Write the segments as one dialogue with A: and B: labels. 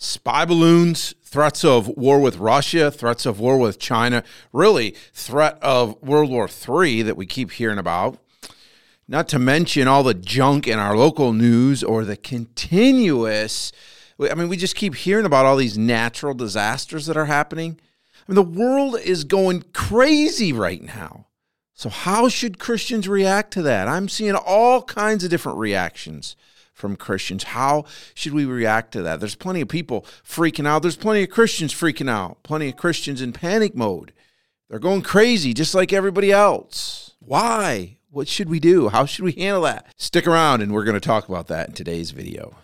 A: spy balloons, threats of war with Russia, threats of war with China, really threat of World War III that we keep hearing about. Not to mention all the junk in our local news or the continuous I mean, we just keep hearing about all these natural disasters that are happening. I mean, the world is going crazy right now. So, how should Christians react to that? I'm seeing all kinds of different reactions from Christians. How should we react to that? There's plenty of people freaking out. There's plenty of Christians freaking out. Plenty of Christians in panic mode. They're going crazy just like everybody else. Why? What should we do? How should we handle that? Stick around and we're going to talk about that in today's video.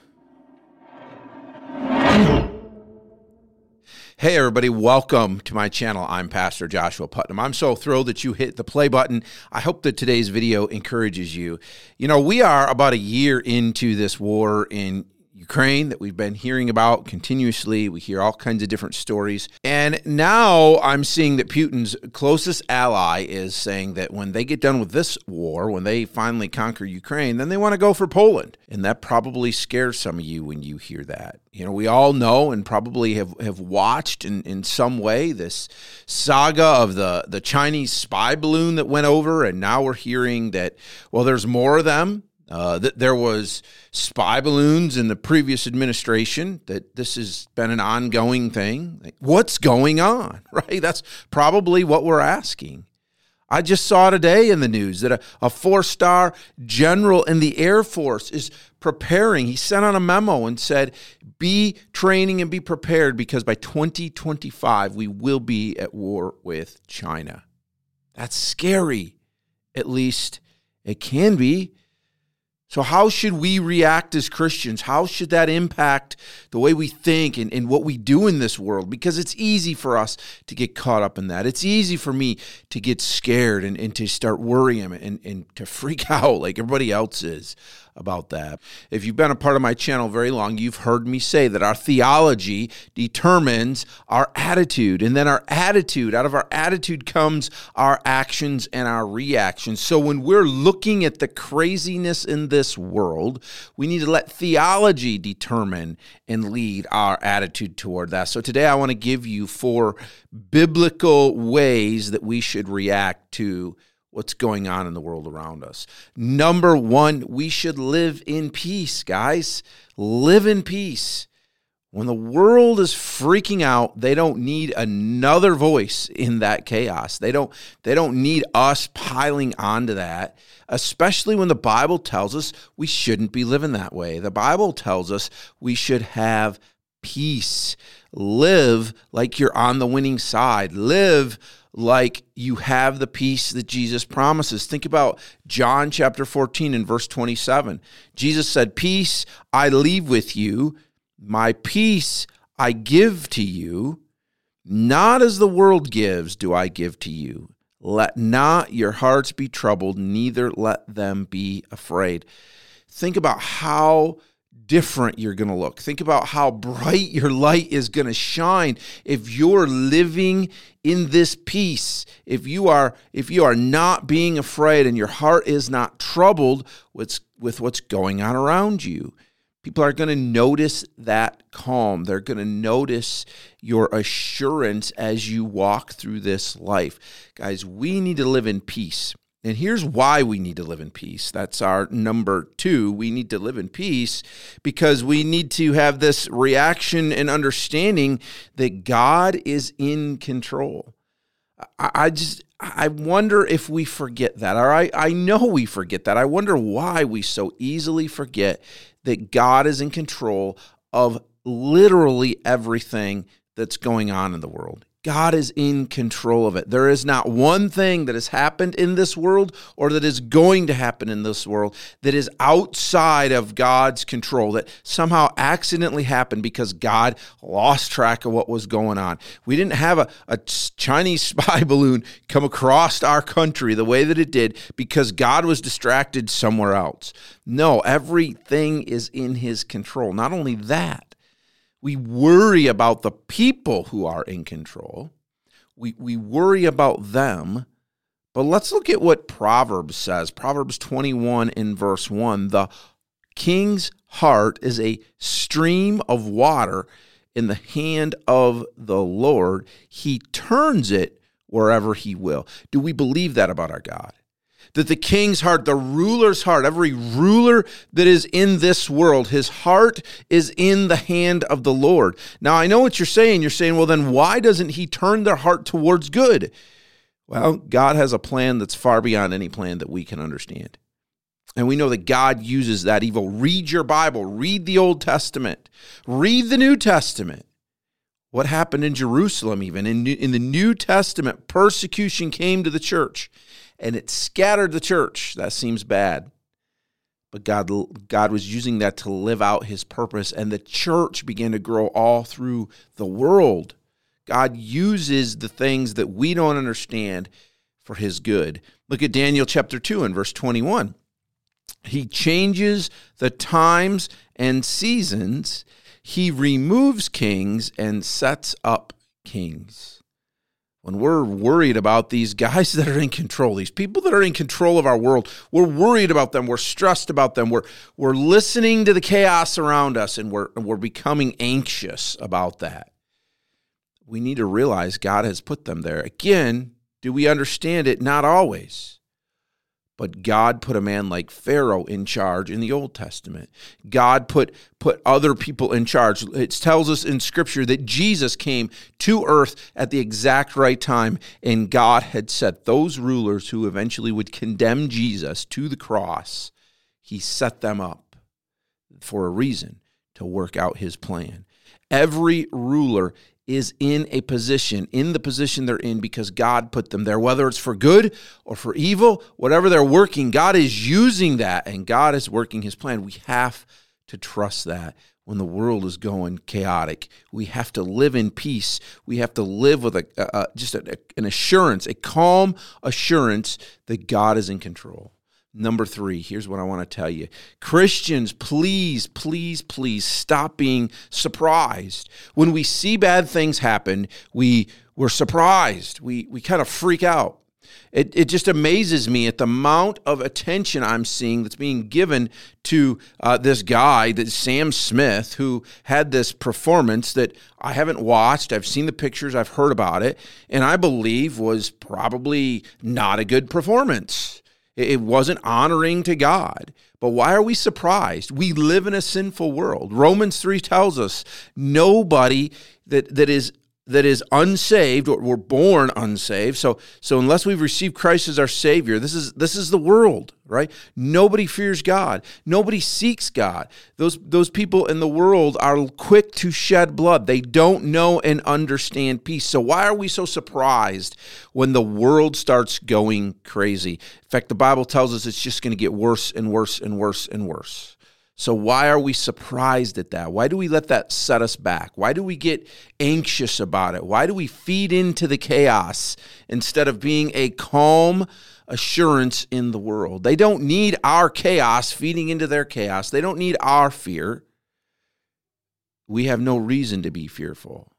A: Hey, everybody, welcome to my channel. I'm Pastor Joshua Putnam. I'm so thrilled that you hit the play button. I hope that today's video encourages you. You know, we are about a year into this war in Ukraine that we've been hearing about continuously. We hear all kinds of different stories. And now I'm seeing that Putin's closest ally is saying that when they get done with this war, when they finally conquer Ukraine, then they want to go for Poland. And that probably scares some of you when you hear that. You know, we all know and probably have, have watched in, in some way this saga of the, the Chinese spy balloon that went over. And now we're hearing that, well, there's more of them uh, that there was spy balloons in the previous administration. That this has been an ongoing thing. Like, what's going on? Right? That's probably what we're asking. I just saw today in the news that a, a four star general in the Air Force is preparing. He sent out a memo and said, Be training and be prepared because by 2025, we will be at war with China. That's scary. At least it can be so, how should we react as Christians? How should that impact the way we think and, and what we do in this world? Because it's easy for us to get caught up in that. It's easy for me to get scared and, and to start worrying and, and to freak out like everybody else is about that. If you've been a part of my channel very long, you've heard me say that our theology determines our attitude. And then our attitude, out of our attitude comes our actions and our reactions. So when we're looking at the craziness in this world, we need to let theology determine and lead our attitude toward that. So today I want to give you four biblical ways that we should react to what's going on in the world around us. Number one, we should live in peace, guys. Live in peace. When the world is freaking out, they don't need another voice in that chaos. They don't they don't need us piling onto that, especially when the Bible tells us we shouldn't be living that way. The Bible tells us we should have peace. Live like you're on the winning side. Live like you have the peace that Jesus promises. Think about John chapter 14 and verse 27. Jesus said, Peace I leave with you, my peace I give to you. Not as the world gives, do I give to you. Let not your hearts be troubled, neither let them be afraid. Think about how different you're going to look. Think about how bright your light is going to shine if you're living in this peace. If you are if you are not being afraid and your heart is not troubled with with what's going on around you. People are going to notice that calm. They're going to notice your assurance as you walk through this life. Guys, we need to live in peace. And here's why we need to live in peace. That's our number two. We need to live in peace because we need to have this reaction and understanding that God is in control. I, just, I wonder if we forget that. Or I, I know we forget that. I wonder why we so easily forget that God is in control of literally everything that's going on in the world. God is in control of it. There is not one thing that has happened in this world or that is going to happen in this world that is outside of God's control, that somehow accidentally happened because God lost track of what was going on. We didn't have a, a Chinese spy balloon come across our country the way that it did because God was distracted somewhere else. No, everything is in His control. Not only that, we worry about the people who are in control. We, we worry about them. But let's look at what Proverbs says. Proverbs 21 in verse 1 The king's heart is a stream of water in the hand of the Lord. He turns it wherever he will. Do we believe that about our God? That the king's heart, the ruler's heart, every ruler that is in this world, his heart is in the hand of the Lord. Now, I know what you're saying. You're saying, well, then why doesn't he turn their heart towards good? Well, God has a plan that's far beyond any plan that we can understand. And we know that God uses that evil. Read your Bible, read the Old Testament, read the New Testament. What happened in Jerusalem, even in, in the New Testament, persecution came to the church and it scattered the church. That seems bad. But God, God was using that to live out his purpose, and the church began to grow all through the world. God uses the things that we don't understand for his good. Look at Daniel chapter 2 and verse 21. He changes the times and seasons. He removes kings and sets up kings. When we're worried about these guys that are in control, these people that are in control of our world, we're worried about them, we're stressed about them, we're, we're listening to the chaos around us, and we're, we're becoming anxious about that. We need to realize God has put them there. Again, do we understand it? Not always. But God put a man like Pharaoh in charge in the Old Testament. God put, put other people in charge. It tells us in Scripture that Jesus came to earth at the exact right time, and God had set those rulers who eventually would condemn Jesus to the cross, He set them up for a reason to work out His plan. Every ruler is in a position, in the position they're in, because God put them there, whether it's for good or for evil, whatever they're working, God is using that and God is working his plan. We have to trust that when the world is going chaotic. We have to live in peace. We have to live with a, a just a, an assurance, a calm assurance that God is in control. Number three, here's what I want to tell you Christians, please, please, please stop being surprised. When we see bad things happen, we, we're surprised. We, we kind of freak out. It, it just amazes me at the amount of attention I'm seeing that's being given to uh, this guy, that Sam Smith, who had this performance that I haven't watched. I've seen the pictures, I've heard about it, and I believe was probably not a good performance. It wasn't honoring to God. But why are we surprised? We live in a sinful world. Romans 3 tells us nobody that, that is that is unsaved or we're born unsaved. So so unless we've received christ as our savior this is this is the world right? Nobody fears god. Nobody seeks god. Those those people in the world are quick to shed blood. They don't know and understand peace. So why are we so surprised when the world starts going crazy? In fact the bible tells us it's just going to get worse and worse and worse and worse so, why are we surprised at that? Why do we let that set us back? Why do we get anxious about it? Why do we feed into the chaos instead of being a calm assurance in the world? They don't need our chaos feeding into their chaos, they don't need our fear. We have no reason to be fearful.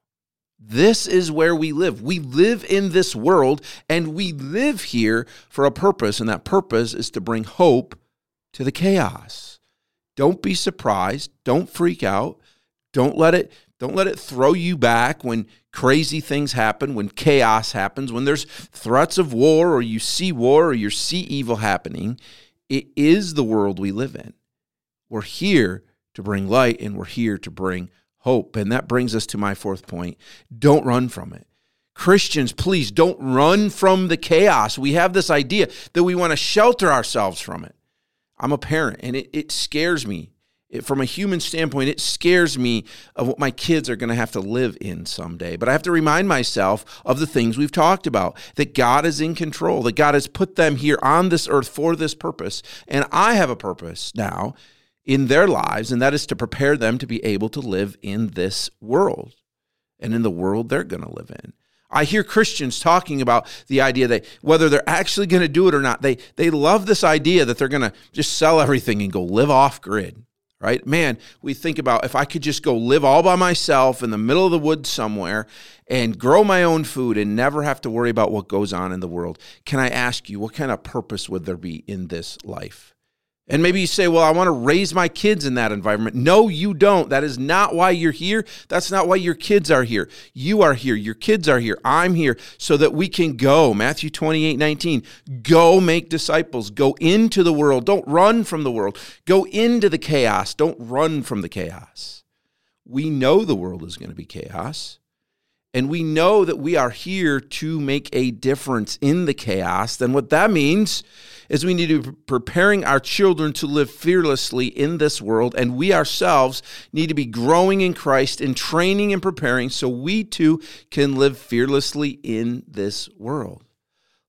A: This is where we live. We live in this world and we live here for a purpose, and that purpose is to bring hope to the chaos. Don't be surprised. Don't freak out. Don't let it don't let it throw you back when crazy things happen, when chaos happens, when there's threats of war or you see war or you see evil happening. It is the world we live in. We're here to bring light and we're here to bring hope. And that brings us to my fourth point. Don't run from it. Christians, please don't run from the chaos. We have this idea that we want to shelter ourselves from it. I'm a parent and it, it scares me. It, from a human standpoint, it scares me of what my kids are going to have to live in someday. But I have to remind myself of the things we've talked about that God is in control, that God has put them here on this earth for this purpose. And I have a purpose now in their lives, and that is to prepare them to be able to live in this world and in the world they're going to live in. I hear Christians talking about the idea that whether they're actually going to do it or not, they, they love this idea that they're going to just sell everything and go live off grid, right? Man, we think about if I could just go live all by myself in the middle of the woods somewhere and grow my own food and never have to worry about what goes on in the world. Can I ask you, what kind of purpose would there be in this life? And maybe you say, well, I want to raise my kids in that environment. No, you don't. That is not why you're here. That's not why your kids are here. You are here. Your kids are here. I'm here so that we can go. Matthew 28 19. Go make disciples. Go into the world. Don't run from the world. Go into the chaos. Don't run from the chaos. We know the world is going to be chaos. And we know that we are here to make a difference in the chaos. Then what that means is we need to be preparing our children to live fearlessly in this world, and we ourselves need to be growing in Christ and training and preparing so we too can live fearlessly in this world.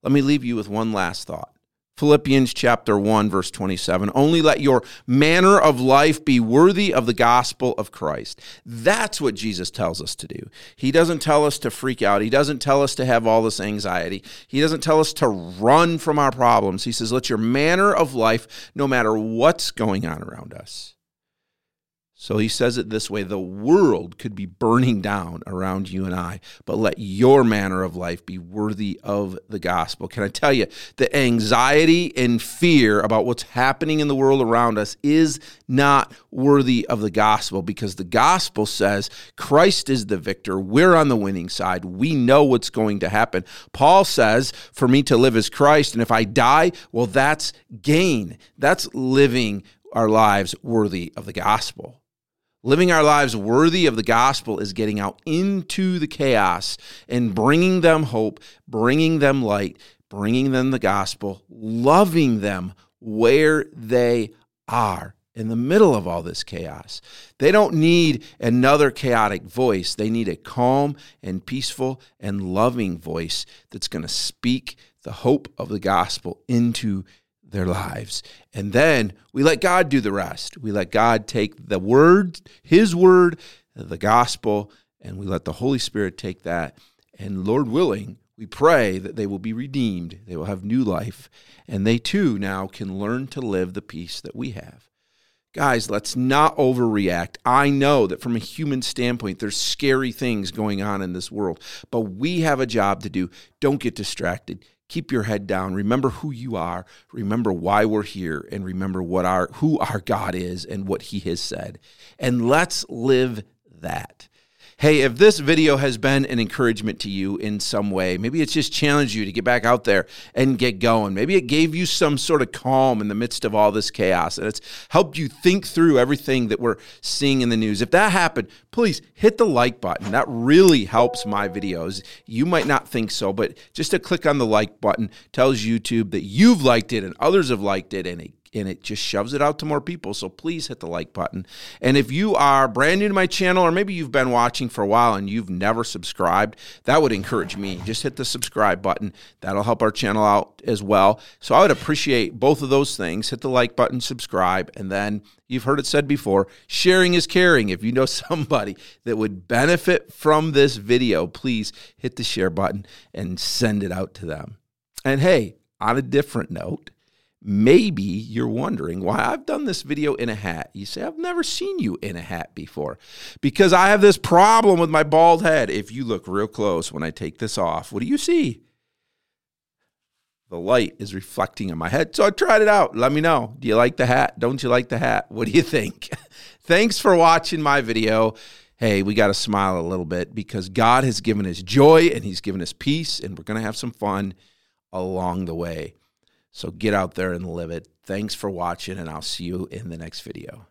A: Let me leave you with one last thought. Philippians chapter 1 verse 27 only let your manner of life be worthy of the gospel of Christ. That's what Jesus tells us to do. He doesn't tell us to freak out. He doesn't tell us to have all this anxiety. He doesn't tell us to run from our problems. He says let your manner of life no matter what's going on around us so he says it this way the world could be burning down around you and I, but let your manner of life be worthy of the gospel. Can I tell you, the anxiety and fear about what's happening in the world around us is not worthy of the gospel because the gospel says Christ is the victor. We're on the winning side. We know what's going to happen. Paul says, For me to live is Christ, and if I die, well, that's gain. That's living our lives worthy of the gospel. Living our lives worthy of the gospel is getting out into the chaos and bringing them hope, bringing them light, bringing them the gospel, loving them where they are in the middle of all this chaos. They don't need another chaotic voice. They need a calm and peaceful and loving voice that's going to speak the hope of the gospel into their lives. And then we let God do the rest. We let God take the word, his word, the gospel, and we let the Holy Spirit take that. And Lord willing, we pray that they will be redeemed, they will have new life, and they too now can learn to live the peace that we have. Guys, let's not overreact. I know that from a human standpoint, there's scary things going on in this world, but we have a job to do. Don't get distracted keep your head down. Remember who you are. Remember why we're here and remember what our who our god is and what he has said. And let's live that Hey, if this video has been an encouragement to you in some way, maybe it's just challenged you to get back out there and get going. Maybe it gave you some sort of calm in the midst of all this chaos and it's helped you think through everything that we're seeing in the news. If that happened, please hit the like button. That really helps my videos. You might not think so, but just a click on the like button tells YouTube that you've liked it and others have liked it and it and it just shoves it out to more people. So please hit the like button. And if you are brand new to my channel, or maybe you've been watching for a while and you've never subscribed, that would encourage me. Just hit the subscribe button. That'll help our channel out as well. So I would appreciate both of those things. Hit the like button, subscribe, and then you've heard it said before sharing is caring. If you know somebody that would benefit from this video, please hit the share button and send it out to them. And hey, on a different note, Maybe you're wondering why I've done this video in a hat. You say, I've never seen you in a hat before. Because I have this problem with my bald head. If you look real close when I take this off, what do you see? The light is reflecting on my head. So I tried it out. Let me know. Do you like the hat? Don't you like the hat? What do you think? Thanks for watching my video. Hey, we got to smile a little bit because God has given us joy and He's given us peace, and we're going to have some fun along the way. So get out there and live it. Thanks for watching, and I'll see you in the next video.